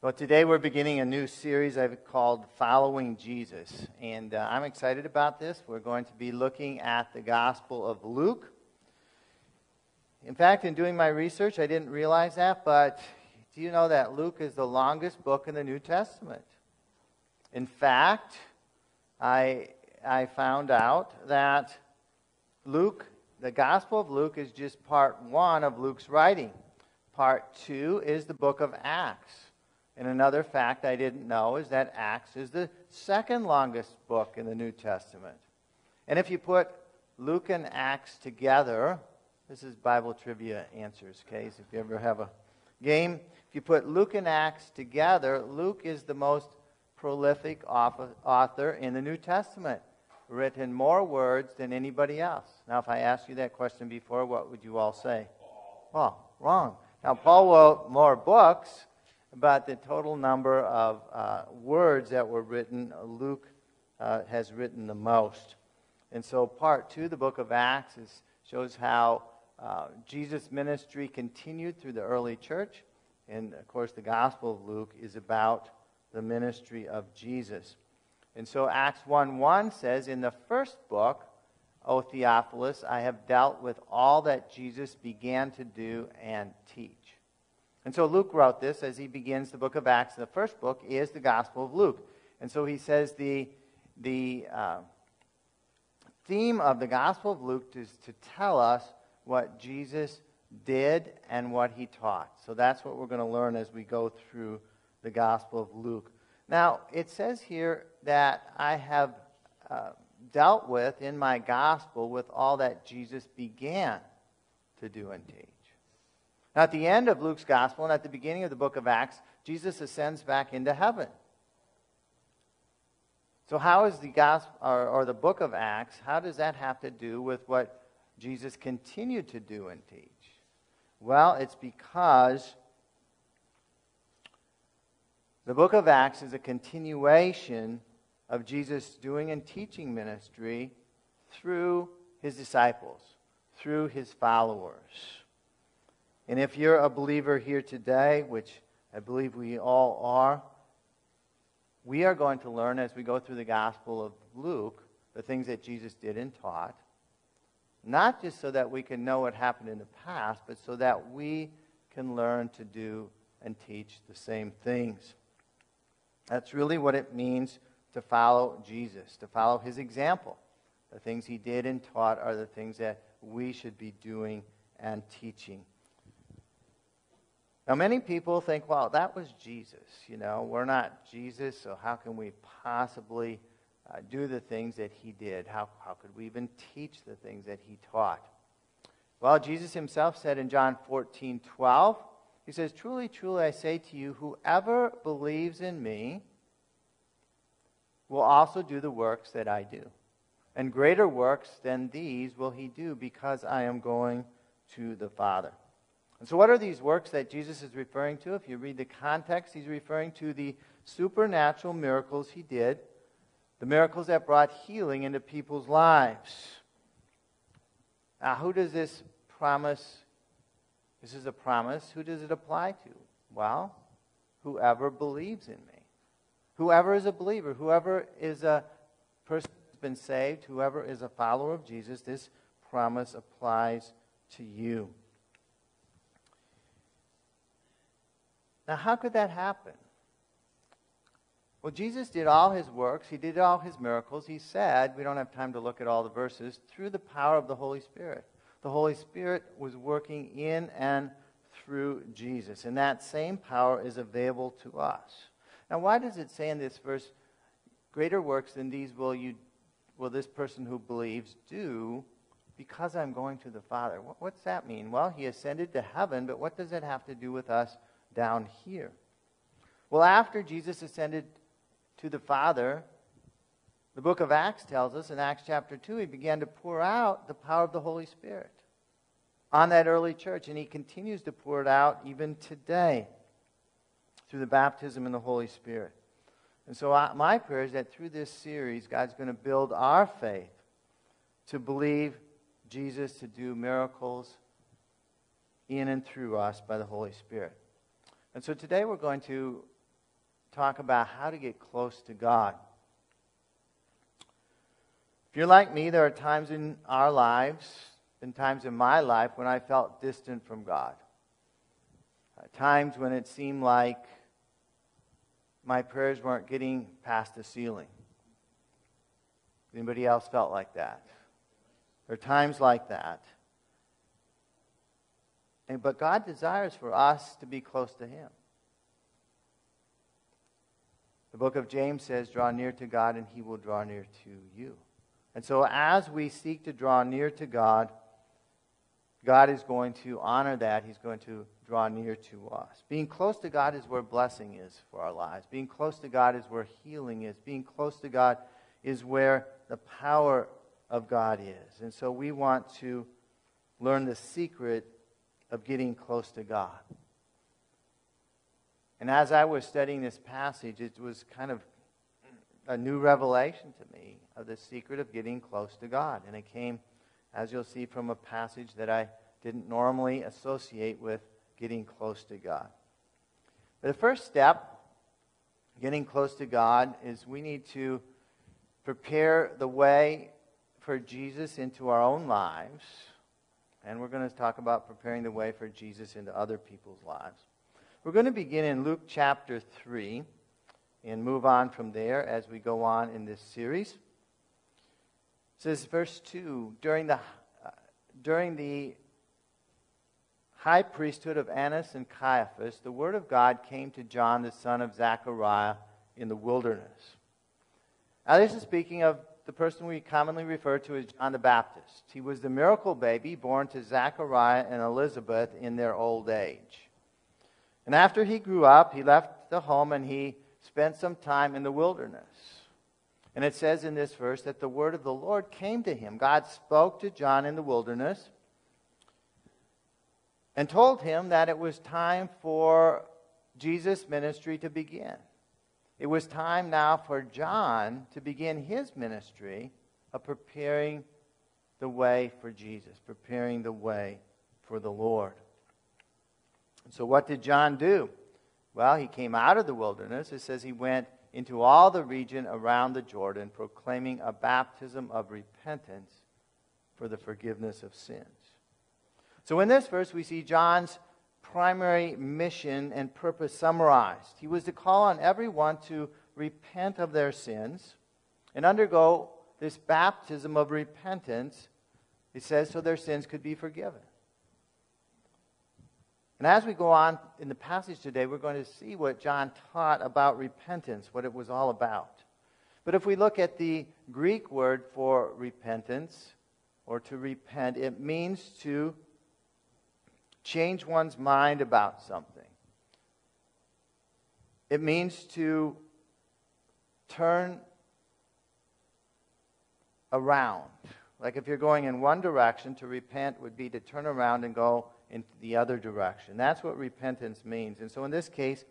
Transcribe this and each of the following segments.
Well, today we're beginning a new series I've called Following Jesus. And uh, I'm excited about this. We're going to be looking at the Gospel of Luke. In fact, in doing my research, I didn't realize that, but do you know that Luke is the longest book in the New Testament? In fact, I, I found out that Luke, the Gospel of Luke, is just part one of Luke's writing. Part two is the book of Acts. And another fact I didn't know is that Acts is the second longest book in the New Testament. And if you put Luke and Acts together, this is Bible trivia answers case. If you ever have a game, if you put Luke and Acts together, Luke is the most prolific author in the New Testament, written more words than anybody else. Now, if I asked you that question before, what would you all say? Paul. Wrong. Now, Paul wrote more books about the total number of uh, words that were written. Luke uh, has written the most. And so, part two, the book of Acts, is, shows how uh, Jesus' ministry continued through the early church. And, of course, the Gospel of Luke is about the ministry of Jesus. And so, Acts 1 1 says, In the first book, O Theophilus, I have dealt with all that Jesus began to do and teach. And so Luke wrote this as he begins the book of Acts. The first book is the Gospel of Luke. And so he says the, the uh, theme of the Gospel of Luke is to tell us what Jesus did and what he taught. So that's what we're going to learn as we go through the Gospel of Luke. Now, it says here that I have uh, dealt with in my Gospel with all that Jesus began to do and teach. Now, at the end of Luke's gospel and at the beginning of the book of Acts, Jesus ascends back into heaven. So, how is the gospel or, or, the book of Acts, how does that have to do with what Jesus continued to do and teach? Well, it's because the book of Acts is a continuation of Jesus' doing and teaching ministry through his disciples, through his followers. And if you're a believer here today, which I believe we all are, we are going to learn as we go through the Gospel of Luke the things that Jesus did and taught. Not just so that we can know what happened in the past, but so that we can learn to do and teach the same things. That's really what it means to follow Jesus, to follow his example. The things he did and taught are the things that we should be doing and teaching. Now, many people think, well, that was Jesus. You know, we're not Jesus, so how can we possibly uh, do the things that he did? How, how could we even teach the things that he taught? Well, Jesus himself said in John 14, 12, he says, Truly, truly, I say to you, whoever believes in me will also do the works that I do. And greater works than these will he do because I am going to the Father. And so, what are these works that Jesus is referring to? If you read the context, he's referring to the supernatural miracles he did, the miracles that brought healing into people's lives. Now, who does this promise? This is a promise. Who does it apply to? Well, whoever believes in me. Whoever is a believer, whoever is a person who's been saved, whoever is a follower of Jesus, this promise applies to you. Now, how could that happen? Well, Jesus did all his works, he did all his miracles. He said, we don't have time to look at all the verses, through the power of the Holy Spirit. The Holy Spirit was working in and through Jesus, and that same power is available to us. Now, why does it say in this verse, greater works than these will you will this person who believes do because I'm going to the Father? What's that mean? Well, he ascended to heaven, but what does it have to do with us down here. Well, after Jesus ascended to the Father, the book of Acts tells us in Acts chapter 2, he began to pour out the power of the Holy Spirit on that early church, and he continues to pour it out even today through the baptism in the Holy Spirit. And so, I, my prayer is that through this series, God's going to build our faith to believe Jesus to do miracles in and through us by the Holy Spirit. And so today we're going to talk about how to get close to God. If you're like me, there are times in our lives, been times in my life when I felt distant from God. Times when it seemed like my prayers weren't getting past the ceiling. Anybody else felt like that? There are times like that. And, but God desires for us to be close to Him. The book of James says, Draw near to God, and He will draw near to you. And so, as we seek to draw near to God, God is going to honor that. He's going to draw near to us. Being close to God is where blessing is for our lives. Being close to God is where healing is. Being close to God is where the power of God is. And so we want to learn the secret of getting close to God. And as I was studying this passage, it was kind of a new revelation to me of the secret of getting close to God. And it came, as you'll see, from a passage that I didn't normally associate with getting close to God. But the first step, getting close to God, is we need to prepare the way for Jesus into our own lives. And we're going to talk about preparing the way for Jesus into other people's lives. We're going to begin in Luke chapter 3 and move on from there as we go on in this series. It says, verse 2 During the, uh, during the high priesthood of Annas and Caiaphas, the word of God came to John, the son of Zechariah, in the wilderness. Now, this is speaking of the person we commonly refer to as John the Baptist. He was the miracle baby born to Zechariah and Elizabeth in their old age. And after he grew up, he left the home and he spent some time in the wilderness. And it says in this verse that the word of the Lord came to him. God spoke to John in the wilderness and told him that it was time for Jesus' ministry to begin. It was time now for John to begin his ministry of preparing the way for Jesus, preparing the way for the Lord. So, what did John do? Well, he came out of the wilderness. It says he went into all the region around the Jordan, proclaiming a baptism of repentance for the forgiveness of sins. So in this verse, we see John's primary mission and purpose summarized. He was to call on everyone to repent of their sins and undergo this baptism of repentance, he says, so their sins could be forgiven. And as we go on in the passage today, we're going to see what John taught about repentance, what it was all about. But if we look at the Greek word for repentance, or to repent, it means to change one's mind about something. It means to turn around. Like if you're going in one direction, to repent would be to turn around and go in the other direction. That's what repentance means. And so in this case,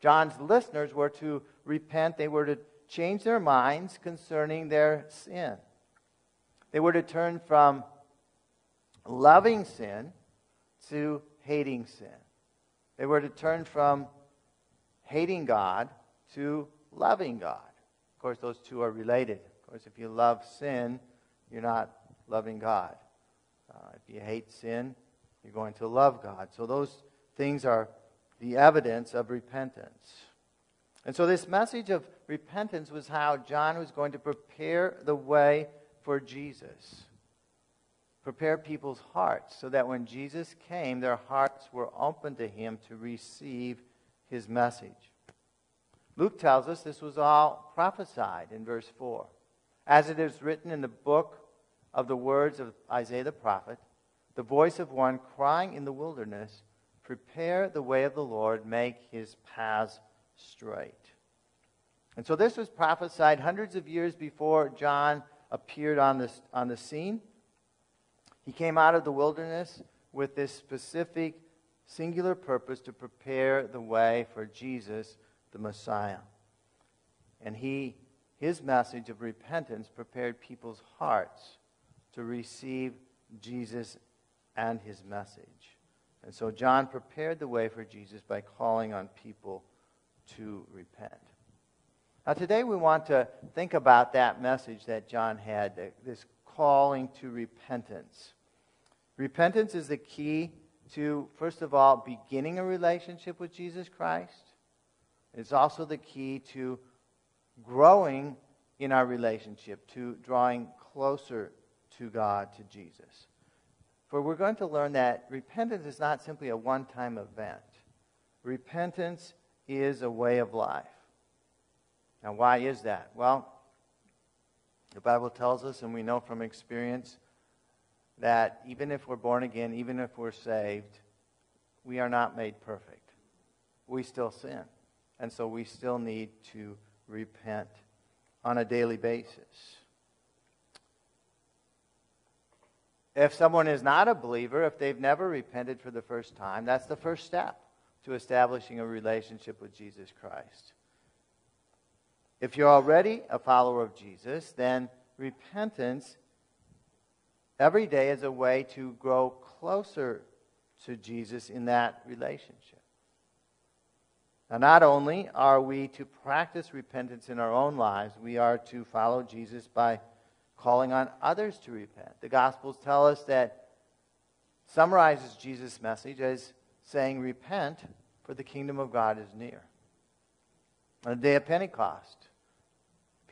John's listeners were to repent, they were to change their minds concerning their sin. They were to turn from loving sin to hating sin. They were to turn from hating God to loving God. Of course, those two are related. Of course, if you love sin, you're not loving God. Uh, if you hate sin, you're going to love God. So those things are the evidence of repentance. And so this message of repentance was how John was going to prepare the way for Jesus prepare people's hearts so that when Jesus came, their hearts were open to him to receive his message. Luke tells us this was all prophesied in verse 4. As it is written in the book of the words of Isaiah the prophet, the voice of one crying in the wilderness, Prepare the way of the Lord, make his paths straight. And so this was prophesied hundreds of years before John appeared on, this, on the scene. He came out of the wilderness with this specific, singular purpose to prepare the way for Jesus, the Messiah. And he, his message of repentance prepared people's hearts to receive Jesus and his message. And so John prepared the way for Jesus by calling on people to repent. Now, today we want to think about that message that John had, this calling to repentance. Repentance is the key to, first of all, beginning a relationship with Jesus Christ. It's also the key to growing in our relationship, to drawing closer to God, to Jesus. For we're going to learn that repentance is not simply a one time event, repentance is a way of life. Now, why is that? Well, the Bible tells us, and we know from experience, that even if we're born again, even if we're saved, we are not made perfect. We still sin. And so we still need to repent on a daily basis. If someone is not a believer, if they've never repented for the first time, that's the first step to establishing a relationship with Jesus Christ. If you're already a follower of Jesus, then repentance every day is a way to grow closer to Jesus in that relationship. Now, not only are we to practice repentance in our own lives, we are to follow Jesus by calling on others to repent. The Gospels tell us that summarizes Jesus' message as saying, Repent, for the kingdom of God is near. On the day of Pentecost,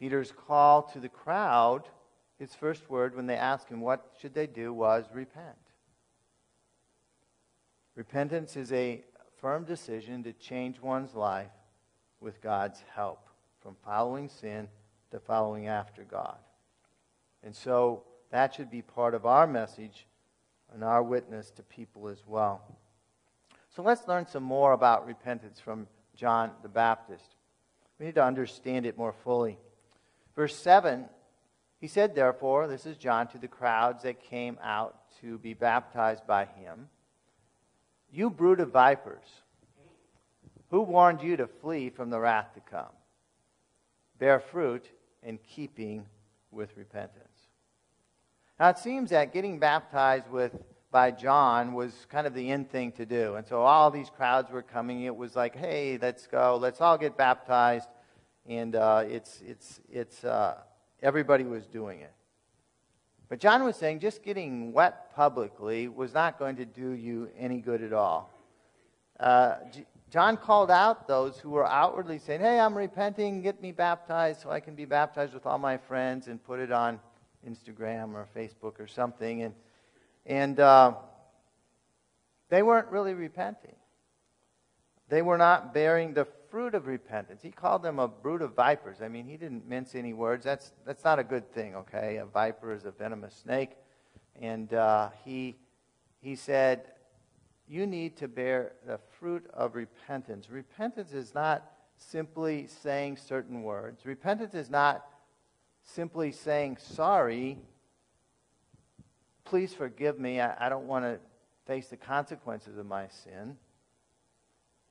Peter's call to the crowd, his first word when they asked him what should they do was repent. Repentance is a firm decision to change one's life with God's help from following sin to following after God. And so that should be part of our message and our witness to people as well. So let's learn some more about repentance from John the Baptist. We need to understand it more fully. Verse 7, he said, Therefore, this is John, to the crowds that came out to be baptized by him, You brood of vipers, who warned you to flee from the wrath to come? Bear fruit in keeping with repentance. Now, it seems that getting baptized with by John was kind of the end thing to do. And so all these crowds were coming. It was like, hey, let's go. Let's all get baptized and uh, it's, it's, it's, uh, everybody was doing it. But John was saying just getting wet publicly was not going to do you any good at all. Uh, John called out those who were outwardly saying, Hey, I'm repenting, get me baptized so I can be baptized with all my friends and put it on Instagram or Facebook or something. And, and uh, they weren't really repenting. They were not bearing the fruit of repentance. He called them a brood of vipers. I mean, he didn't mince any words. That's, that's not a good thing, okay? A viper is a venomous snake. And uh, he, he said, You need to bear the fruit of repentance. Repentance is not simply saying certain words, repentance is not simply saying, Sorry, please forgive me. I, I don't want to face the consequences of my sin.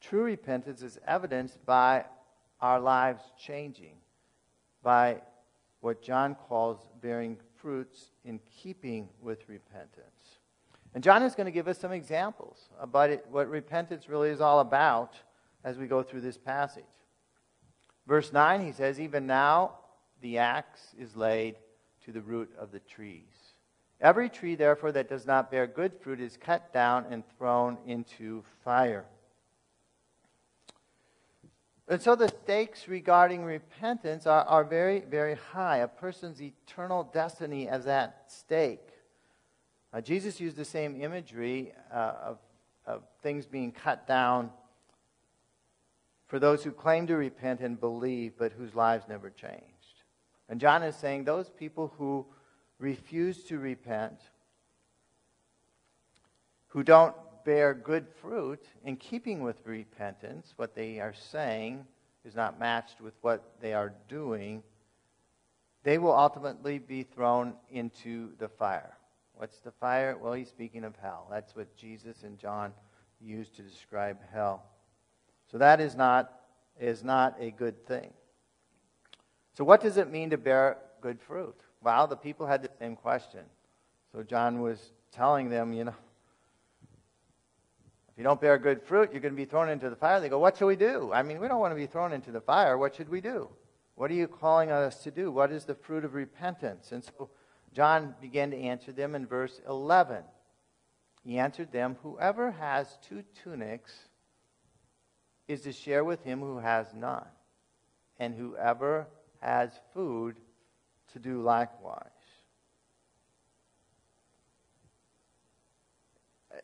True repentance is evidenced by our lives changing, by what John calls bearing fruits in keeping with repentance. And John is going to give us some examples about it, what repentance really is all about as we go through this passage. Verse 9, he says, Even now the axe is laid to the root of the trees. Every tree, therefore, that does not bear good fruit is cut down and thrown into fire. And so the stakes regarding repentance are, are very, very high. A person's eternal destiny is at stake. Uh, Jesus used the same imagery uh, of, of things being cut down for those who claim to repent and believe, but whose lives never changed. And John is saying those people who refuse to repent, who don't bear good fruit in keeping with repentance, what they are saying is not matched with what they are doing, they will ultimately be thrown into the fire. What's the fire? Well, he's speaking of hell. That's what Jesus and John used to describe hell. So that is not, is not a good thing. So, what does it mean to bear good fruit? Well, the people had the same question. So, John was telling them, you know, you don't bear good fruit, you're going to be thrown into the fire. They go, What should we do? I mean, we don't want to be thrown into the fire. What should we do? What are you calling us to do? What is the fruit of repentance? And so John began to answer them in verse 11. He answered them, Whoever has two tunics is to share with him who has none, and whoever has food to do likewise.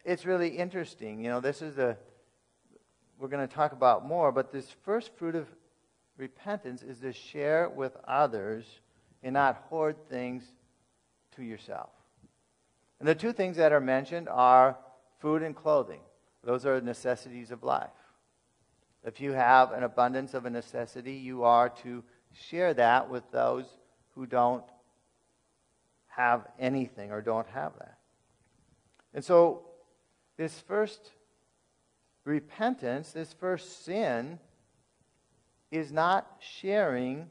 It's really interesting. You know, this is the, we're going to talk about more, but this first fruit of repentance is to share with others and not hoard things to yourself. And the two things that are mentioned are food and clothing. Those are necessities of life. If you have an abundance of a necessity, you are to share that with those who don't have anything or don't have that. And so, this first repentance, this first sin, is not sharing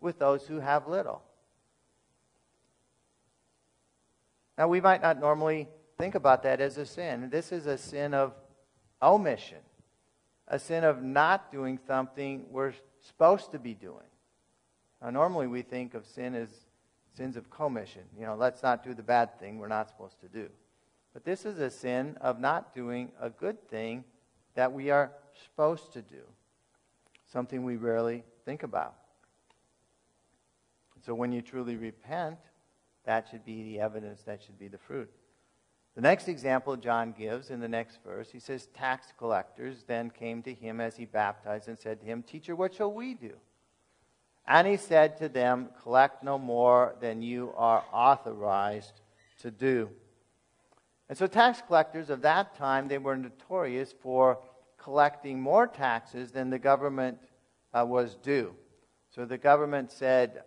with those who have little. Now, we might not normally think about that as a sin. This is a sin of omission, a sin of not doing something we're supposed to be doing. Now, normally we think of sin as sins of commission. You know, let's not do the bad thing we're not supposed to do. But this is a sin of not doing a good thing that we are supposed to do, something we rarely think about. So when you truly repent, that should be the evidence, that should be the fruit. The next example John gives in the next verse, he says, Tax collectors then came to him as he baptized and said to him, Teacher, what shall we do? And he said to them, Collect no more than you are authorized to do. And so, tax collectors of that time, they were notorious for collecting more taxes than the government uh, was due. So the government said,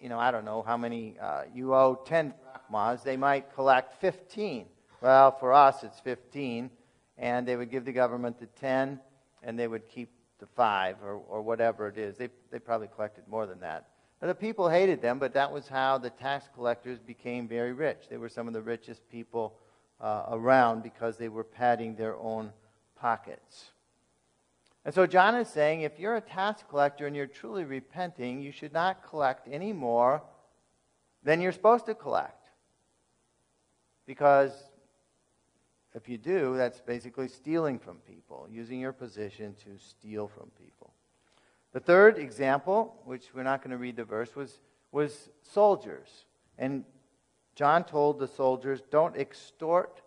you know, I don't know how many, uh, you owe 10 drachmas, they might collect 15. Well, for us, it's 15, and they would give the government the 10, and they would keep the 5 or, or whatever it is. They, they probably collected more than that. Now, the people hated them, but that was how the tax collectors became very rich. They were some of the richest people uh, around because they were padding their own pockets. And so John is saying if you're a tax collector and you're truly repenting, you should not collect any more than you're supposed to collect. Because if you do, that's basically stealing from people, using your position to steal from people. The third example, which we're not going to read the verse, was, was soldiers. And John told the soldiers, don't extort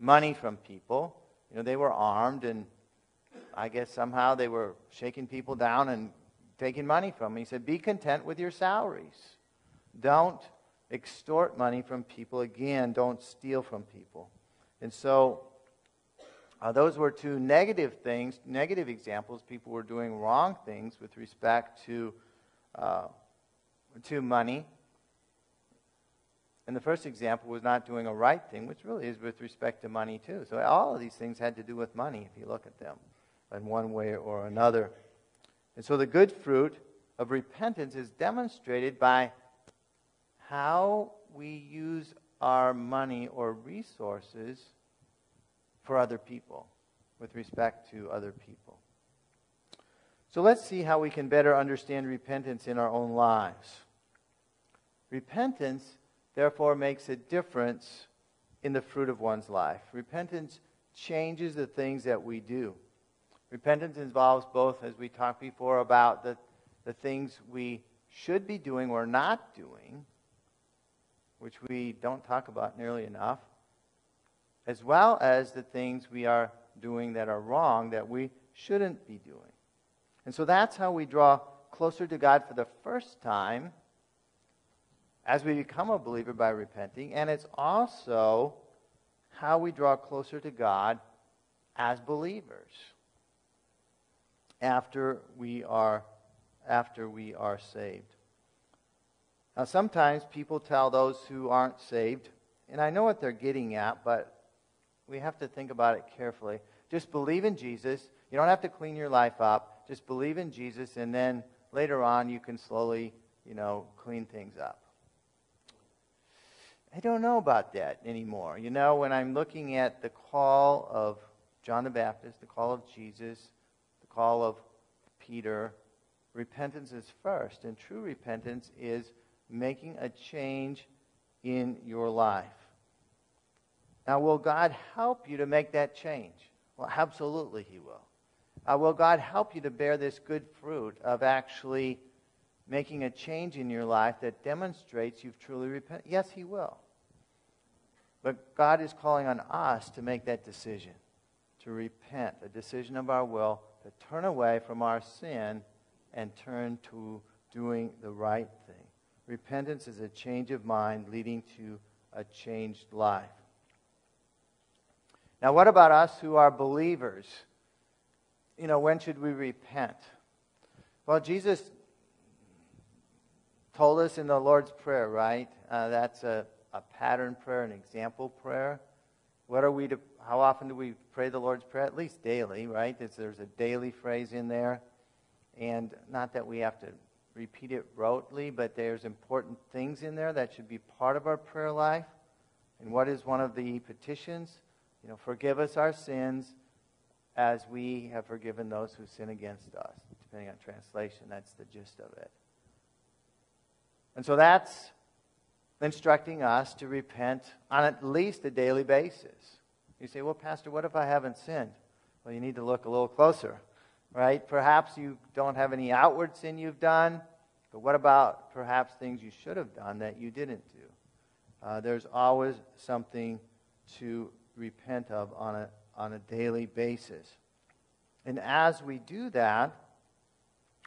money from people. You know, they were armed and I guess somehow they were shaking people down and taking money from them. He said, Be content with your salaries. Don't extort money from people. Again, don't steal from people. And so, uh, those were two negative things, negative examples. People were doing wrong things with respect to, uh, to money. And the first example was not doing a right thing, which really is with respect to money, too. So, all of these things had to do with money if you look at them in one way or another. And so the good fruit of repentance is demonstrated by how we use our money or resources for other people, with respect to other people. So let's see how we can better understand repentance in our own lives. Repentance, therefore, makes a difference in the fruit of one's life. Repentance changes the things that we do. Repentance involves both, as we talked before, about the, the things we should be doing or not doing, which we don't talk about nearly enough, as well as the things we are doing that are wrong that we shouldn't be doing. And so that's how we draw closer to God for the first time as we become a believer by repenting, and it's also how we draw closer to God as believers after we are after we are saved. Now sometimes people tell those who aren't saved, and I know what they're getting at, but we have to think about it carefully. Just believe in Jesus. You don't have to clean your life up. Just believe in Jesus and then later on you can slowly, you know, clean things up. I don't know about that anymore. You know, when I'm looking at the call of John the Baptist, the call of Jesus, the call of Peter, repentance is first. And true repentance is making a change in your life. Now, will God help you to make that change? Well, absolutely, He will. Uh, will God help you to bear this good fruit of actually making a change in your life that demonstrates you've truly repented? Yes, He will. But God is calling on us to make that decision, to repent, a decision of our will, to turn away from our sin and turn to doing the right thing. Repentance is a change of mind leading to a changed life. Now, what about us who are believers? You know, when should we repent? Well, Jesus told us in the Lord's Prayer, right? Uh, that's a, a pattern prayer, an example prayer. What are we to, how often do we pray the Lord's Prayer? At least daily, right? There's, there's a daily phrase in there. And not that we have to repeat it rotely, but there's important things in there that should be part of our prayer life. And what is one of the petitions? You know, forgive us our sins as we have forgiven those who sin against us. Depending on translation, that's the gist of it. And so that's instructing us to repent on at least a daily basis. You say, well, Pastor, what if I haven't sinned? Well, you need to look a little closer, right? Perhaps you don't have any outward sin you've done, but what about perhaps things you should have done that you didn't do? Uh, there's always something to repent of on a, on a daily basis. And as we do that,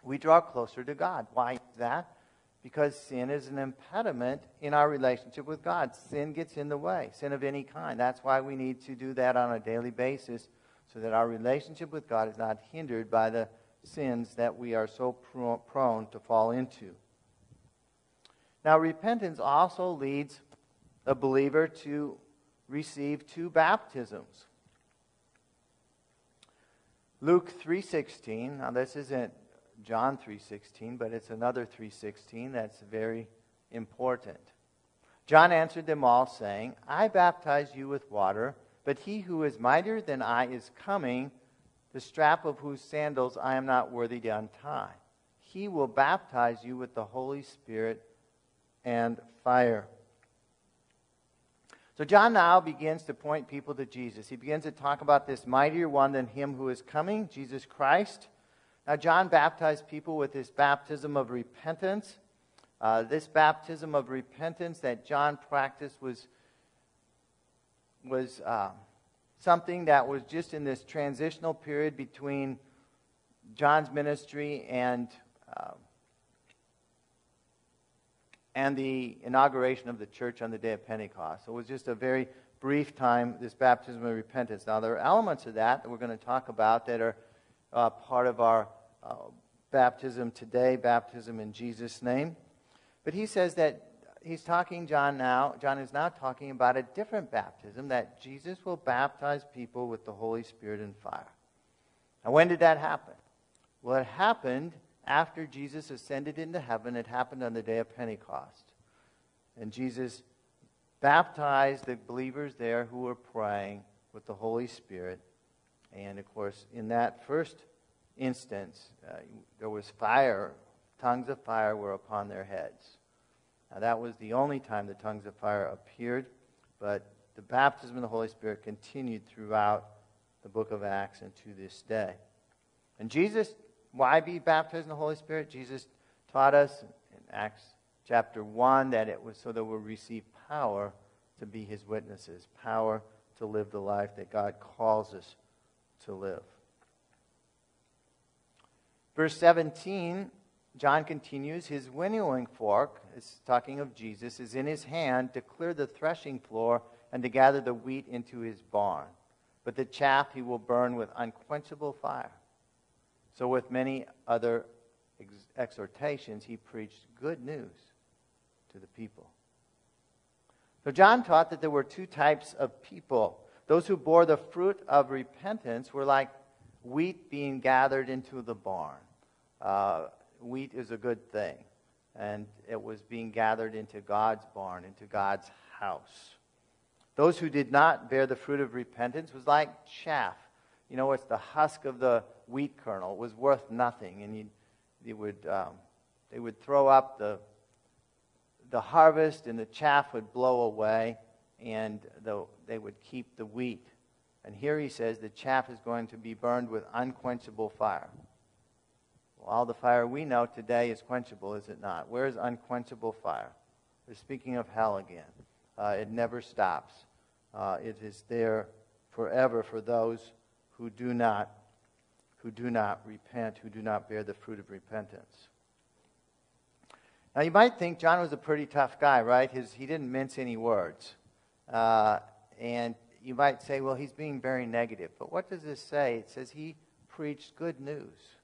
we draw closer to God. Why that? Because sin is an impediment in our relationship with God. Sin gets in the way, sin of any kind. That's why we need to do that on a daily basis so that our relationship with God is not hindered by the sins that we are so prone to fall into. Now, repentance also leads a believer to receive two baptisms. Luke 3:16. Now this isn't John 3:16, but it's another 3:16 that's very important. John answered them all saying, "I baptize you with water, but he who is mightier than I is coming, the strap of whose sandals I am not worthy to untie. He will baptize you with the Holy Spirit and fire." So John now begins to point people to Jesus. He begins to talk about this mightier one than him who is coming, Jesus Christ. Now, John baptized people with this baptism of repentance. Uh, this baptism of repentance that John practiced was, was uh, something that was just in this transitional period between John's ministry and, uh, and the inauguration of the church on the day of Pentecost. So it was just a very brief time, this baptism of repentance. Now, there are elements of that that we're going to talk about that are uh, part of our uh, baptism today, baptism in Jesus' name. But he says that he's talking, John now, John is now talking about a different baptism, that Jesus will baptize people with the Holy Spirit and fire. Now, when did that happen? Well, it happened after Jesus ascended into heaven. It happened on the day of Pentecost. And Jesus baptized the believers there who were praying with the Holy Spirit. And of course, in that first instance, uh, there was fire, tongues of fire were upon their heads. Now, that was the only time the tongues of fire appeared, but the baptism of the Holy Spirit continued throughout the book of Acts and to this day. And Jesus, why be baptized in the Holy Spirit? Jesus taught us in Acts chapter 1 that it was so that we'll receive power to be his witnesses, power to live the life that God calls us to live. Verse 17, John continues, his winnowing fork, is talking of Jesus, is in his hand to clear the threshing floor and to gather the wheat into his barn. But the chaff he will burn with unquenchable fire. So, with many other ex- exhortations, he preached good news to the people. So, John taught that there were two types of people. Those who bore the fruit of repentance were like wheat being gathered into the barn. Uh, wheat is a good thing, and it was being gathered into God's barn, into God's house. Those who did not bear the fruit of repentance was like chaff you know, it's the husk of the wheat kernel. It was worth nothing, and you, would, um, they would throw up the, the harvest, and the chaff would blow away, and the, they would keep the wheat. And here he says the chaff is going to be burned with unquenchable fire. Well, all the fire we know today is quenchable, is it not? Where is unquenchable fire? They're speaking of hell again. Uh, it never stops. Uh, it is there forever for those who do not who do not repent, who do not bear the fruit of repentance. Now, you might think John was a pretty tough guy, right? His, he didn't mince any words. Uh, and you might say, well, he's being very negative. But what does this say? It says he preached good news.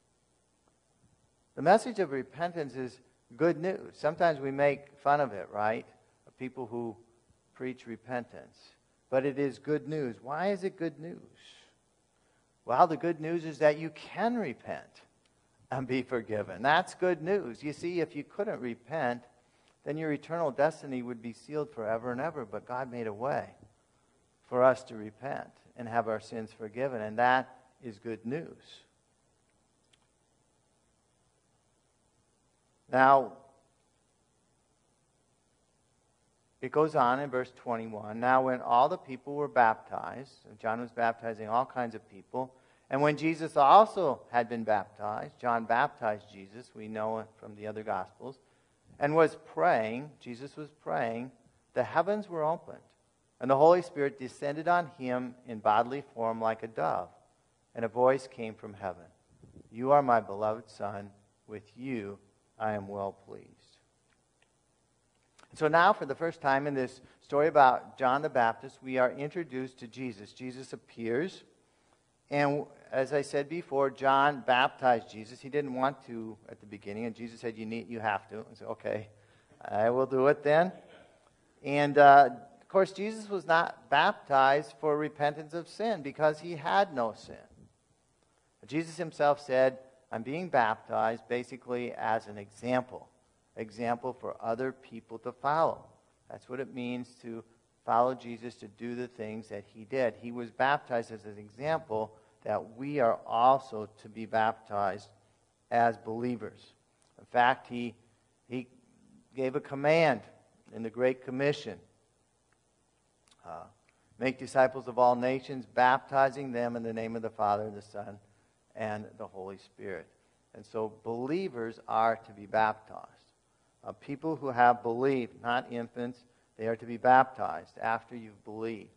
The message of repentance is good news. Sometimes we make fun of it, right? Of people who preach repentance. But it is good news. Why is it good news? Well, the good news is that you can repent and be forgiven. That's good news. You see, if you couldn't repent, then your eternal destiny would be sealed forever and ever. But God made a way for us to repent and have our sins forgiven, and that is good news. Now, it goes on in verse 21. Now, when all the people were baptized, John was baptizing all kinds of people, and when Jesus also had been baptized, John baptized Jesus, we know it from the other Gospels, and was praying, Jesus was praying, the heavens were opened, and the Holy Spirit descended on him in bodily form like a dove, and a voice came from heaven You are my beloved Son, with you I am well pleased. So now, for the first time in this story about John the Baptist, we are introduced to Jesus. Jesus appears. And as I said before, John baptized Jesus. He didn't want to at the beginning, and Jesus said, "You need, you have to." I said, "Okay, I will do it then." And uh, of course, Jesus was not baptized for repentance of sin because he had no sin. Jesus himself said, "I'm being baptized basically as an example, example for other people to follow." That's what it means to follow Jesus to do the things that he did. He was baptized as an example that we are also to be baptized as believers. In fact, he, he gave a command in the Great Commission uh, make disciples of all nations, baptizing them in the name of the Father, and the Son, and the Holy Spirit. And so believers are to be baptized. Uh, people who have believed, not infants, they are to be baptized after you've believed.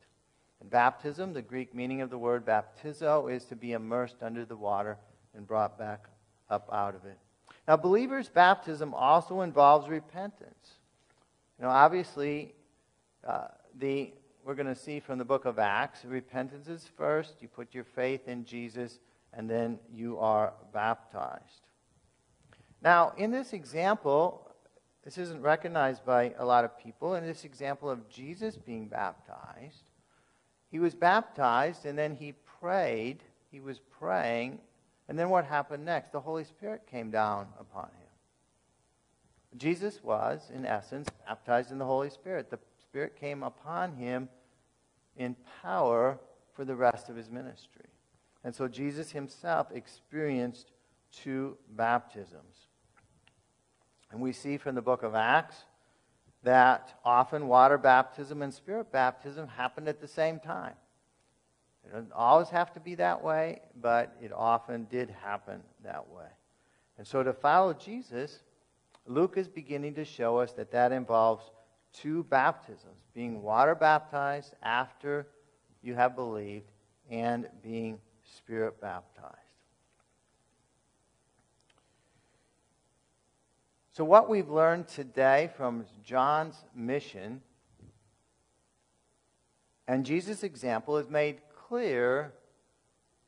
Baptism, the Greek meaning of the word baptizo, is to be immersed under the water and brought back up out of it. Now, believers' baptism also involves repentance. You know, obviously, uh, the we're going to see from the book of Acts, repentance is first. You put your faith in Jesus, and then you are baptized. Now, in this example, this isn't recognized by a lot of people. In this example of Jesus being baptized, he was baptized and then he prayed. He was praying. And then what happened next? The Holy Spirit came down upon him. Jesus was, in essence, baptized in the Holy Spirit. The Spirit came upon him in power for the rest of his ministry. And so Jesus himself experienced two baptisms. And we see from the book of Acts that often water baptism and spirit baptism happen at the same time. It doesn't always have to be that way, but it often did happen that way. And so to follow Jesus, Luke is beginning to show us that that involves two baptisms being water baptized after you have believed, and being spirit baptized. So, what we've learned today from John's mission and Jesus' example is made clear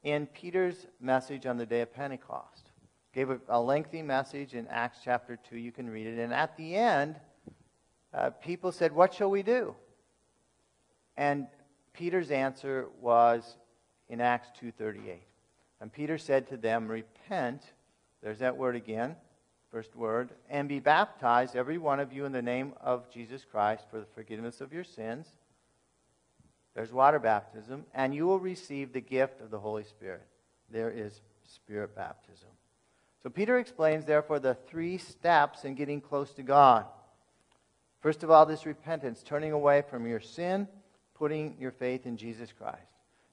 in Peter's message on the day of Pentecost. Gave a, a lengthy message in Acts chapter 2. You can read it. And at the end, uh, people said, What shall we do? And Peter's answer was in Acts 2:38. And Peter said to them, "Repent." There's that word again first word, and be baptized, every one of you, in the name of Jesus Christ for the forgiveness of your sins, there's water baptism, and you will receive the gift of the Holy Spirit. There is spirit baptism. So Peter explains, therefore, the three steps in getting close to God. First of all, this repentance, turning away from your sin, putting your faith in Jesus Christ.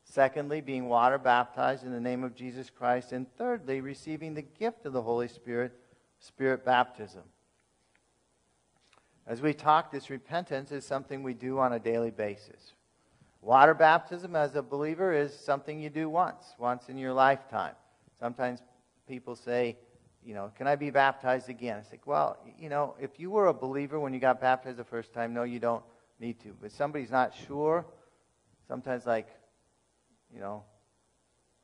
Secondly, being water baptized in the name of Jesus Christ. And thirdly, receiving the gift of the Holy Spirit, spirit baptism. As we talk, this repentance is something we do on a daily basis. Water baptism as a believer is something you do once, once in your lifetime. Sometimes people say, you know, can I be baptized again? I say, well, you know, if you were a believer when you got baptized the first time, no, you don't need to. But somebody's not sure, sometimes like, you know,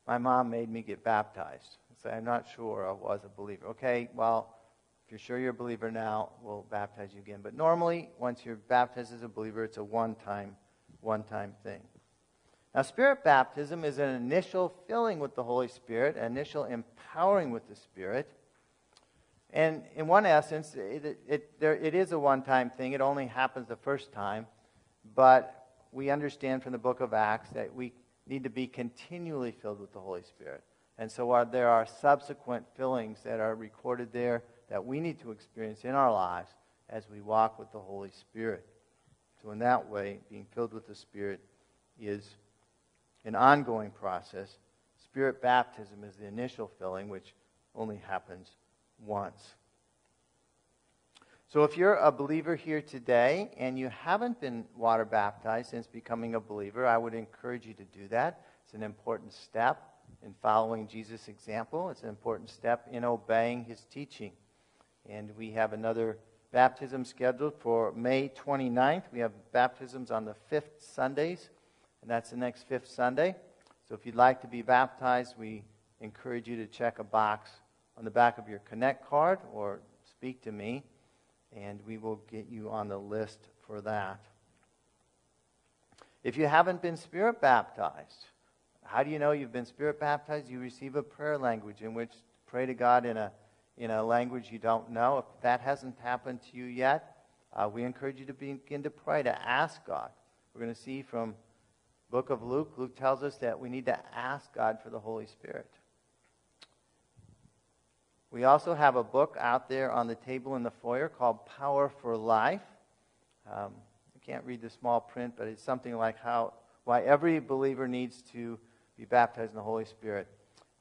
my mom made me get baptized. Say, I'm not sure I was a believer. Okay, well, if you're sure you're a believer now, we'll baptize you again. But normally, once you're baptized as a believer, it's a one-time, one-time thing. Now, Spirit baptism is an initial filling with the Holy Spirit, an initial empowering with the Spirit. And in one essence, it, it, it, there, it is a one-time thing. It only happens the first time. But we understand from the book of Acts that we need to be continually filled with the Holy Spirit. And so are, there are subsequent fillings that are recorded there that we need to experience in our lives as we walk with the Holy Spirit. So, in that way, being filled with the Spirit is an ongoing process. Spirit baptism is the initial filling, which only happens once. So, if you're a believer here today and you haven't been water baptized since becoming a believer, I would encourage you to do that. It's an important step in following Jesus' example, it's an important step in obeying his teaching. And we have another baptism scheduled for May 29th. We have baptisms on the fifth Sundays, and that's the next fifth Sunday. So if you'd like to be baptized, we encourage you to check a box on the back of your Connect card or speak to me, and we will get you on the list for that. If you haven't been spirit baptized, how do you know you've been spirit baptized? You receive a prayer language in which pray to God in a in a language you don't know. If that hasn't happened to you yet, uh, we encourage you to begin to pray, to ask God. We're going to see from book of Luke, Luke tells us that we need to ask God for the Holy Spirit. We also have a book out there on the table in the foyer called Power for Life. Um, I can't read the small print, but it's something like how why every believer needs to be baptized in the Holy Spirit.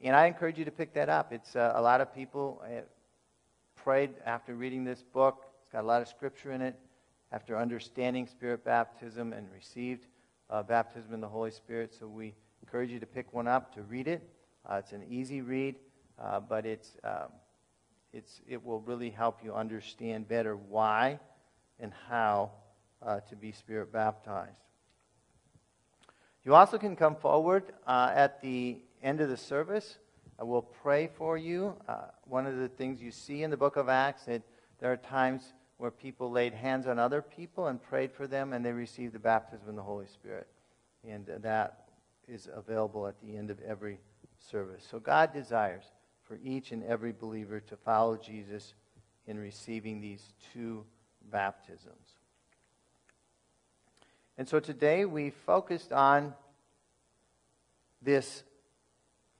And I encourage you to pick that up. It's uh, a lot of people uh, prayed after reading this book. It's got a lot of scripture in it. After understanding Spirit baptism and received uh, baptism in the Holy Spirit, so we encourage you to pick one up to read it. Uh, it's an easy read, uh, but it's um, it's it will really help you understand better why and how uh, to be Spirit baptized. You also can come forward at the end of the service, I will pray for you. Uh, one of the things you see in the book of Acts, that there are times where people laid hands on other people and prayed for them, and they received the baptism in the Holy Spirit. And that is available at the end of every service. So God desires for each and every believer to follow Jesus in receiving these two baptisms. And so today we focused on this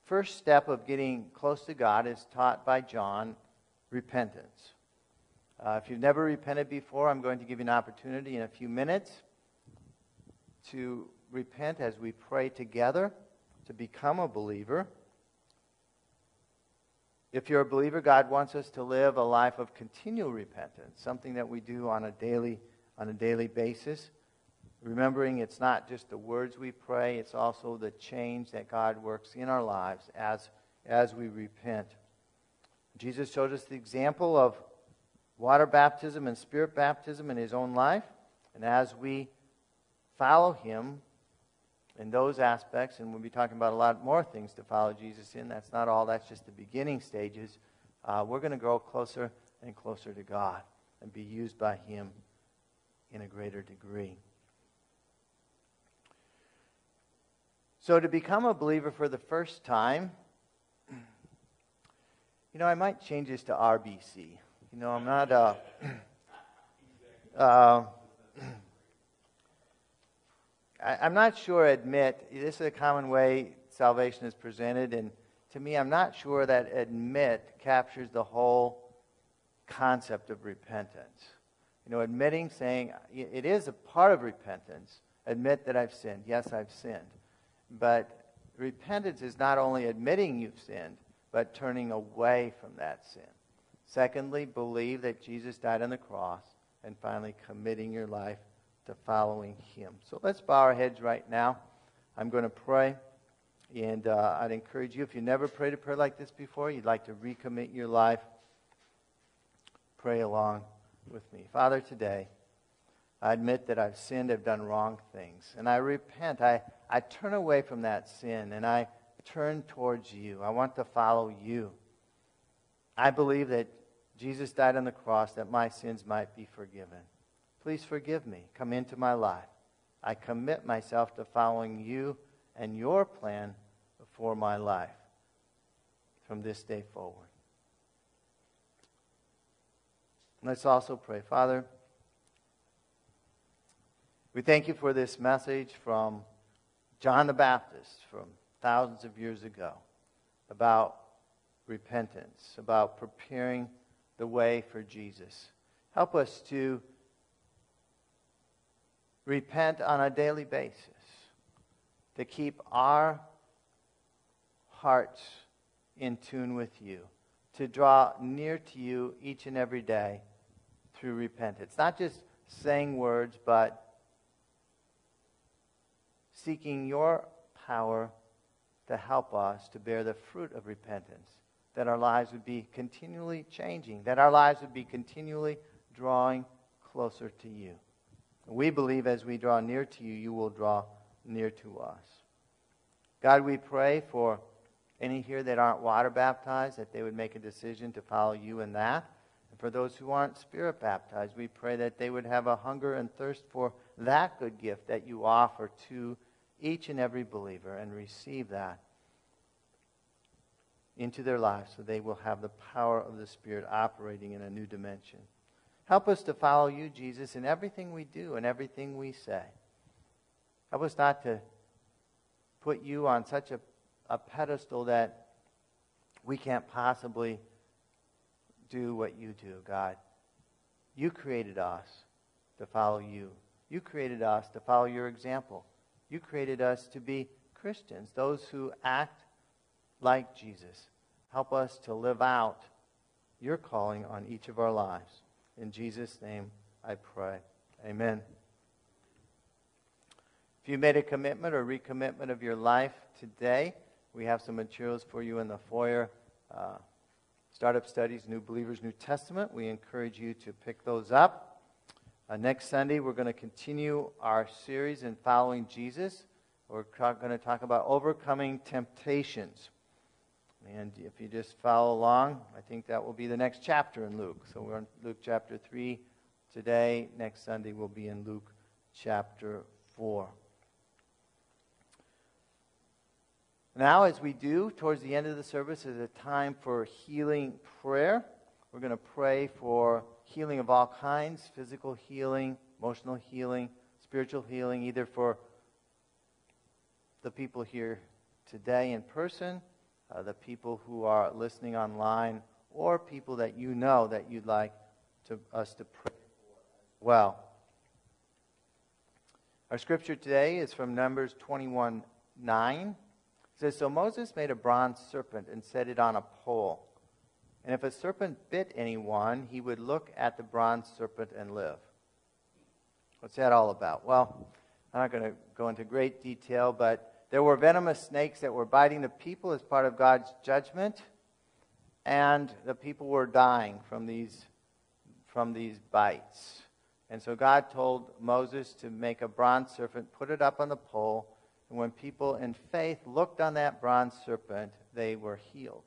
first step of getting close to God is taught by John repentance. Uh, if you've never repented before, I'm going to give you an opportunity in a few minutes to repent as we pray together to become a believer. If you're a believer, God wants us to live a life of continual repentance, something that we do on a daily, on a daily basis remembering it's not just the words we pray, it's also the change that God works in our lives as, as we repent. Jesus showed us the example of water baptism and spirit baptism in his own life. And as we follow him in those aspects, and we'll be talking about a lot more things to follow Jesus in, that's not all, that's just the beginning stages. Uh, we're going to grow closer and closer to God and be used by him in a greater degree. So, to become a believer for the first time, you know, I might change this to RBC. You know, I'm not a. Uh, I, I'm not sure, admit, this is a common way salvation is presented, and to me, I'm not sure that admit captures the whole concept of repentance. You know, admitting, saying, it is a part of repentance. Admit that I've sinned. Yes, I've sinned. But repentance is not only admitting you've sinned, but turning away from that sin. Secondly, believe that Jesus died on the cross. And finally, committing your life to following him. So let's bow our heads right now. I'm going to pray. And uh, I'd encourage you, if you never prayed a prayer like this before, you'd like to recommit your life, pray along with me. Father, today, I admit that I've sinned, I've done wrong things, and I repent. I, I turn away from that sin and I turn towards you. I want to follow you. I believe that Jesus died on the cross that my sins might be forgiven. Please forgive me. Come into my life. I commit myself to following you and your plan for my life from this day forward. Let's also pray. Father, we thank you for this message from John the Baptist from thousands of years ago about repentance, about preparing the way for Jesus. Help us to repent on a daily basis, to keep our hearts in tune with you, to draw near to you each and every day through repentance. Not just saying words, but seeking your power to help us to bear the fruit of repentance, that our lives would be continually changing, that our lives would be continually drawing closer to you. We believe as we draw near to you, you will draw near to us. God, we pray for any here that aren't water baptized, that they would make a decision to follow you in that. And for those who aren't spirit baptized, we pray that they would have a hunger and thirst for that good gift that you offer to each and every believer and receive that into their lives so they will have the power of the Spirit operating in a new dimension. Help us to follow you, Jesus, in everything we do and everything we say. Help us not to put you on such a, a pedestal that we can't possibly do what you do, God. You created us to follow you. You created us to follow your example. You created us to be Christians, those who act like Jesus. Help us to live out your calling on each of our lives. In Jesus' name I pray. Amen. If you made a commitment or recommitment of your life today, we have some materials for you in the foyer. Uh, Startup Studies, New Believers, New Testament. We encourage you to pick those up. Uh, next Sunday, we're going to continue our series in following Jesus. We're going to talk about overcoming temptations. And if you just follow along, I think that will be the next chapter in Luke. So we're in Luke chapter 3 today. Next Sunday, we'll be in Luke chapter 4. Now, as we do towards the end of the service, is a time for healing prayer. We're going to pray for healing of all kinds physical healing, emotional healing, spiritual healing, either for the people here today in person, uh, the people who are listening online, or people that you know that you'd like to, us to pray for well. Our scripture today is from Numbers 21 9. It says, So Moses made a bronze serpent and set it on a pole. And if a serpent bit anyone, he would look at the bronze serpent and live. What's that all about? Well, I'm not going to go into great detail, but there were venomous snakes that were biting the people as part of God's judgment, and the people were dying from these, from these bites. And so God told Moses to make a bronze serpent, put it up on the pole, and when people in faith looked on that bronze serpent, they were healed.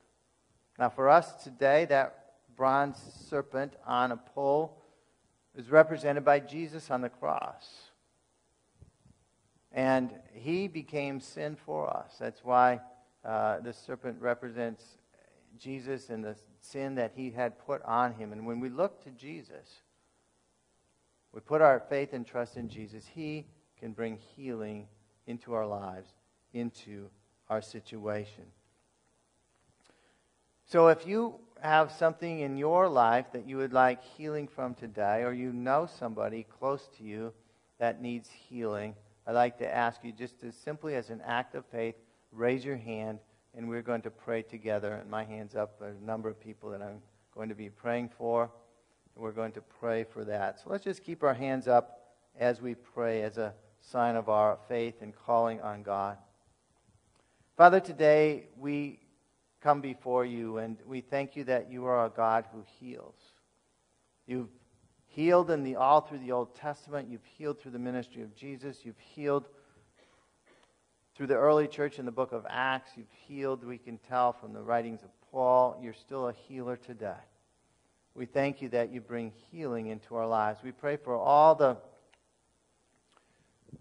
Now, for us today, that bronze serpent on a pole is represented by Jesus on the cross. And he became sin for us. That's why uh, the serpent represents Jesus and the sin that he had put on him. And when we look to Jesus, we put our faith and trust in Jesus, he can bring healing into our lives, into our situation. So if you have something in your life that you would like healing from today, or you know somebody close to you that needs healing, I'd like to ask you just as simply as an act of faith, raise your hand, and we're going to pray together. And my hand's up. There's a number of people that I'm going to be praying for, and we're going to pray for that. So let's just keep our hands up as we pray as a sign of our faith and calling on God. Father, today we come before you and we thank you that you are a God who heals. You've healed in the all through the Old Testament, you've healed through the ministry of Jesus, you've healed through the early church in the book of Acts, you've healed, we can tell from the writings of Paul, you're still a healer today. We thank you that you bring healing into our lives. We pray for all the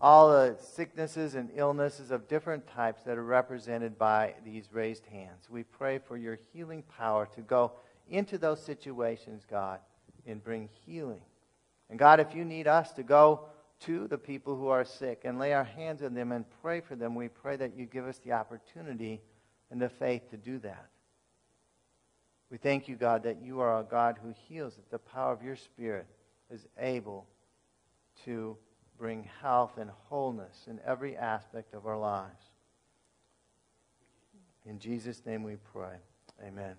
all the sicknesses and illnesses of different types that are represented by these raised hands. We pray for your healing power to go into those situations, God, and bring healing. And God, if you need us to go to the people who are sick and lay our hands on them and pray for them, we pray that you give us the opportunity and the faith to do that. We thank you, God, that you are a God who heals, that the power of your Spirit is able to bring health and wholeness in every aspect of our lives. In Jesus' name we pray. Amen.